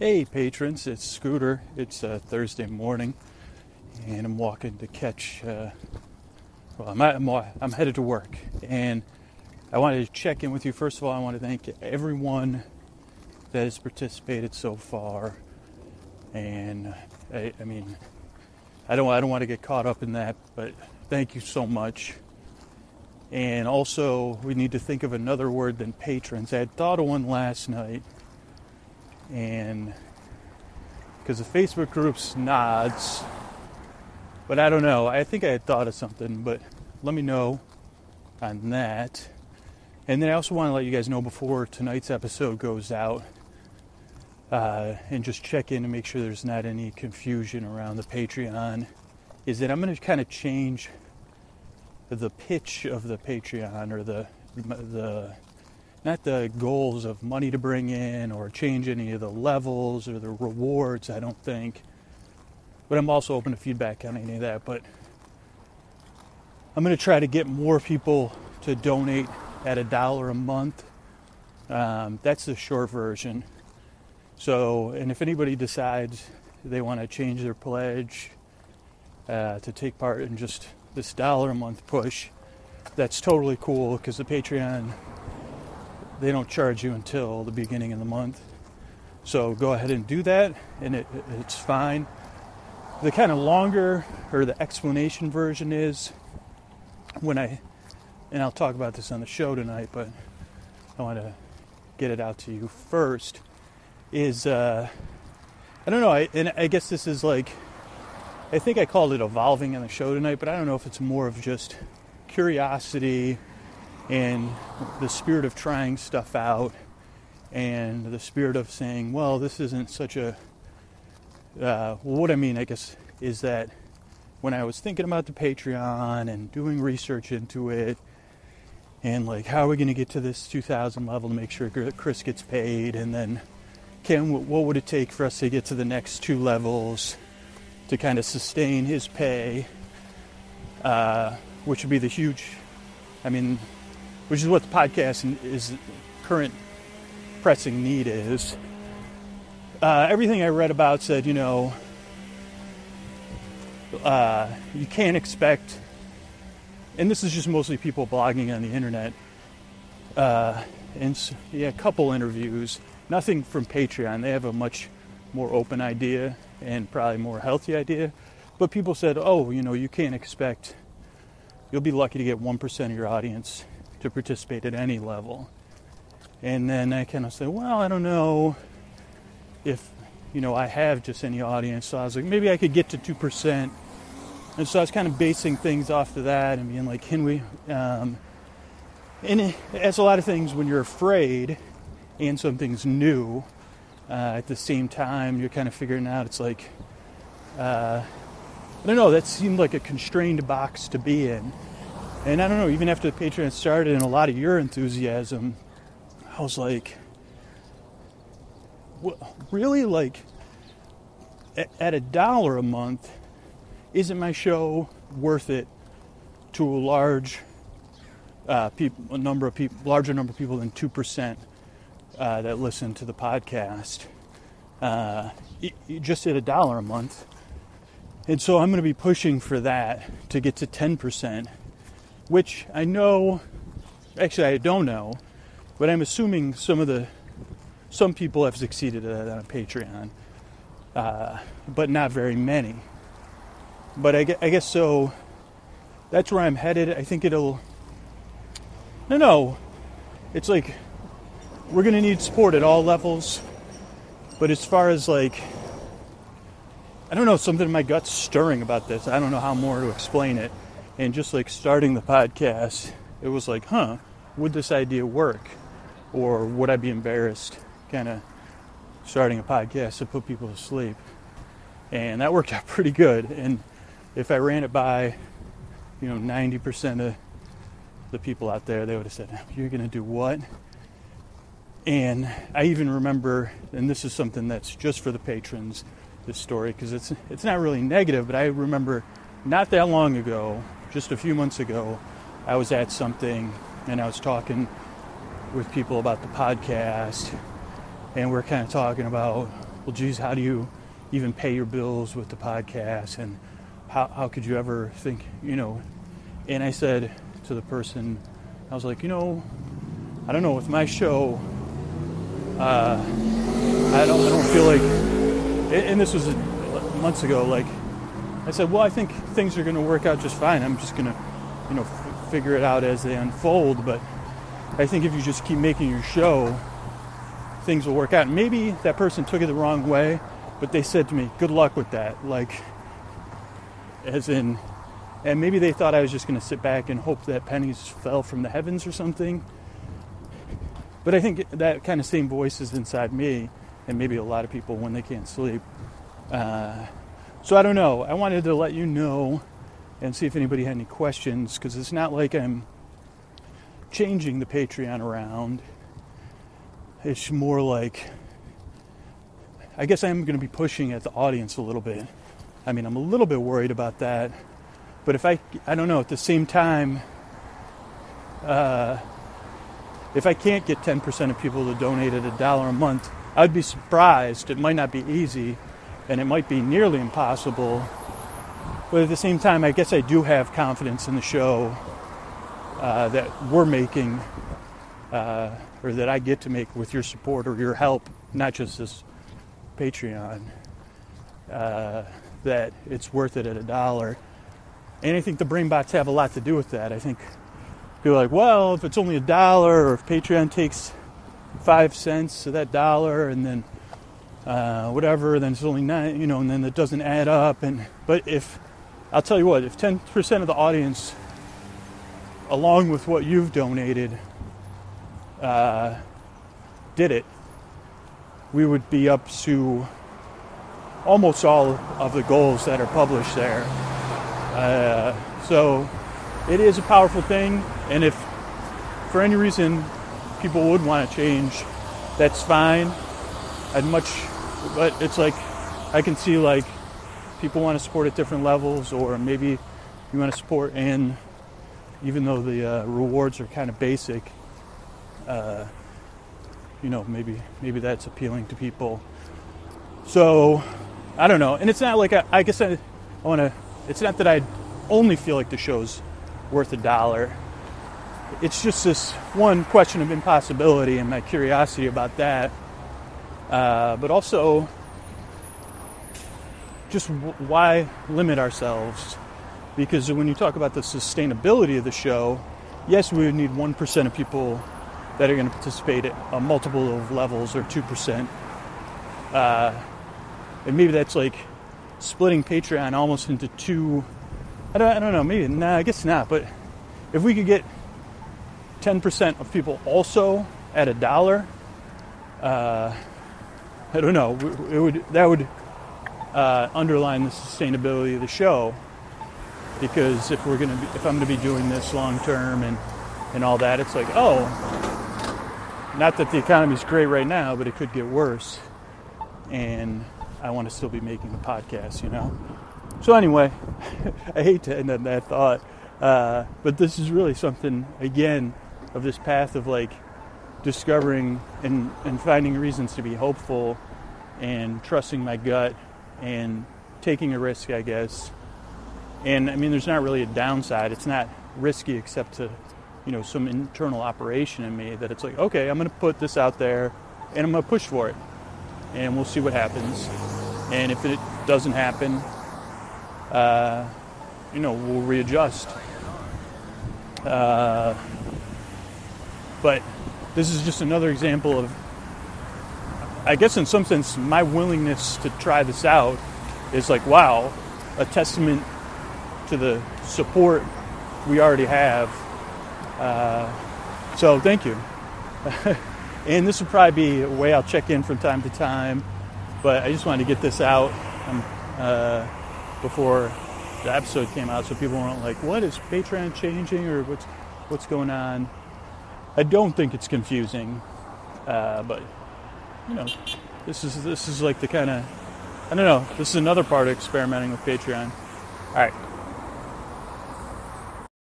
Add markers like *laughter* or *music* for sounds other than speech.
Hey, patrons, it's Scooter. It's uh, Thursday morning, and I'm walking to catch. Uh, well, I'm, I'm, I'm headed to work, and I wanted to check in with you. First of all, I want to thank everyone that has participated so far, and I, I mean, I don't I don't want to get caught up in that, but thank you so much. And also, we need to think of another word than patrons. I had thought of one last night and because the Facebook group's nods, but I don't know. I think I had thought of something, but let me know on that. And then I also want to let you guys know before tonight's episode goes out, uh, and just check in to make sure there's not any confusion around the Patreon. Is that I'm going to kind of change the pitch of the Patreon or the the not the goals of money to bring in or change any of the levels or the rewards, I don't think. But I'm also open to feedback on any of that. But I'm going to try to get more people to donate at a dollar a month. Um, that's the short version. So, and if anybody decides they want to change their pledge uh, to take part in just this dollar a month push, that's totally cool because the Patreon they don't charge you until the beginning of the month. So go ahead and do that, and it, it's fine. The kind of longer or the explanation version is when I, and I'll talk about this on the show tonight, but I want to get it out to you first. Is uh, I don't know, I, and I guess this is like, I think I called it evolving on the show tonight, but I don't know if it's more of just curiosity and the spirit of trying stuff out and the spirit of saying, well, this isn't such a. Uh, what I mean, I guess, is that when I was thinking about the Patreon and doing research into it, and like, how are we going to get to this 2,000 level to make sure Chris gets paid, and then can what would it take for us to get to the next two levels to kind of sustain his pay, uh, which would be the huge. I mean, which is what the podcast is current pressing need is. Uh, everything I read about said, you know, uh, you can't expect, and this is just mostly people blogging on the internet, uh, and yeah, a couple interviews, nothing from Patreon. They have a much more open idea and probably more healthy idea. But people said, oh, you know, you can't expect, you'll be lucky to get 1% of your audience to participate at any level. And then I kind of said, well, I don't know if, you know, I have just any audience. So I was like, maybe I could get to 2%. And so I was kind of basing things off of that and being like, can we? Um, and as a lot of things, when you're afraid and something's new, uh, at the same time, you're kind of figuring out it's like, uh, I don't know, that seemed like a constrained box to be in. And I don't know, even after the Patreon started and a lot of your enthusiasm, I was like, really? Like, at a dollar a month, isn't my show worth it to a large uh, a number of people, larger number of people than two percent uh, that listen to the podcast? Uh, just at a dollar a month, and so I'm going to be pushing for that to get to ten percent which I know, actually, I don't know, but I'm assuming some of the some people have succeeded at that on Patreon, uh, but not very many. But I, I guess so. That's where I'm headed. I think it'll. No, no. It's like we're to need support at all levels. But as far as like, I don't know, something in my gut's stirring about this. I don't know how more to explain it. And just like starting the podcast, it was like, huh, would this idea work? Or would I be embarrassed kind of starting a podcast to put people to sleep? And that worked *laughs* out pretty good. And if I ran it by, you know, 90% of the people out there, they would have said, You're going to do what? And I even remember, and this is something that's just for the patrons, this story, because it's, it's not really negative, but I remember not that long ago, just a few months ago, I was at something and I was talking with people about the podcast, and we're kind of talking about well, geez, how do you even pay your bills with the podcast? And how, how could you ever think, you know? And I said to the person, I was like, you know, I don't know, with my show, uh, I don't, I don't feel like, and this was months ago, like, I said, well, I think things are going to work out just fine. I'm just going to, you know, f- figure it out as they unfold. But I think if you just keep making your show, things will work out. Maybe that person took it the wrong way, but they said to me, good luck with that. Like, as in, and maybe they thought I was just going to sit back and hope that pennies fell from the heavens or something. But I think that kind of same voice is inside me, and maybe a lot of people when they can't sleep. Uh, so I don't know. I wanted to let you know and see if anybody had any questions because it's not like I'm changing the Patreon around. It's more like I guess I am going to be pushing at the audience a little bit. I mean, I'm a little bit worried about that. But if I, I don't know, at the same time, uh, if I can't get 10% of people to donate at a dollar a month, I'd be surprised. It might not be easy, and it might be nearly impossible. But at the same time, I guess I do have confidence in the show uh, that we're making, uh, or that I get to make with your support or your help, not just this Patreon, uh, that it's worth it at a dollar. And I think the brain bots have a lot to do with that. I think people are like, well, if it's only a dollar, or if Patreon takes five cents of that dollar, and then uh, whatever, then it's only nine, you know, and then it doesn't add up. And but if I'll tell you what, if 10% of the audience, along with what you've donated, uh, did it, we would be up to almost all of the goals that are published there. Uh, so it is a powerful thing, and if for any reason people would want to change, that's fine. I'd much but it's like I can see like people want to support at different levels, or maybe you want to support and even though the uh, rewards are kind of basic, uh, you know, maybe maybe that's appealing to people. So I don't know, and it's not like I, I guess I, I want to. It's not that I only feel like the show's worth a dollar. It's just this one question of impossibility and my curiosity about that uh, but also just w- why limit ourselves? Because when you talk about the sustainability of the show, yes, we would need 1% of people that are going to participate at a multiple of levels or 2%. Uh, and maybe that's like splitting Patreon almost into two. I don't, I don't know, maybe, nah, I guess not. But if we could get 10% of people also at a dollar, uh, I don't know. It would that would uh, underline the sustainability of the show because if we're gonna be, if I'm gonna be doing this long term and and all that, it's like oh, not that the economy's great right now, but it could get worse, and I want to still be making the podcast, you know. So anyway, *laughs* I hate to end on that thought, uh, but this is really something again of this path of like discovering and, and finding reasons to be hopeful and trusting my gut and taking a risk, I guess. And I mean, there's not really a downside. It's not risky except to, you know, some internal operation in me that it's like, okay, I'm going to put this out there and I'm going to push for it. And we'll see what happens. And if it doesn't happen, uh, you know, we'll readjust. Uh, but this is just another example of, I guess, in some sense, my willingness to try this out is like, wow, a testament to the support we already have. Uh, so, thank you. *laughs* and this will probably be a way I'll check in from time to time, but I just wanted to get this out um, uh, before the episode came out so people weren't like, what is Patreon changing or what's, what's going on? I don't think it's confusing, uh, but you know, this is this is like the kind of I don't know. This is another part of experimenting with Patreon. All right.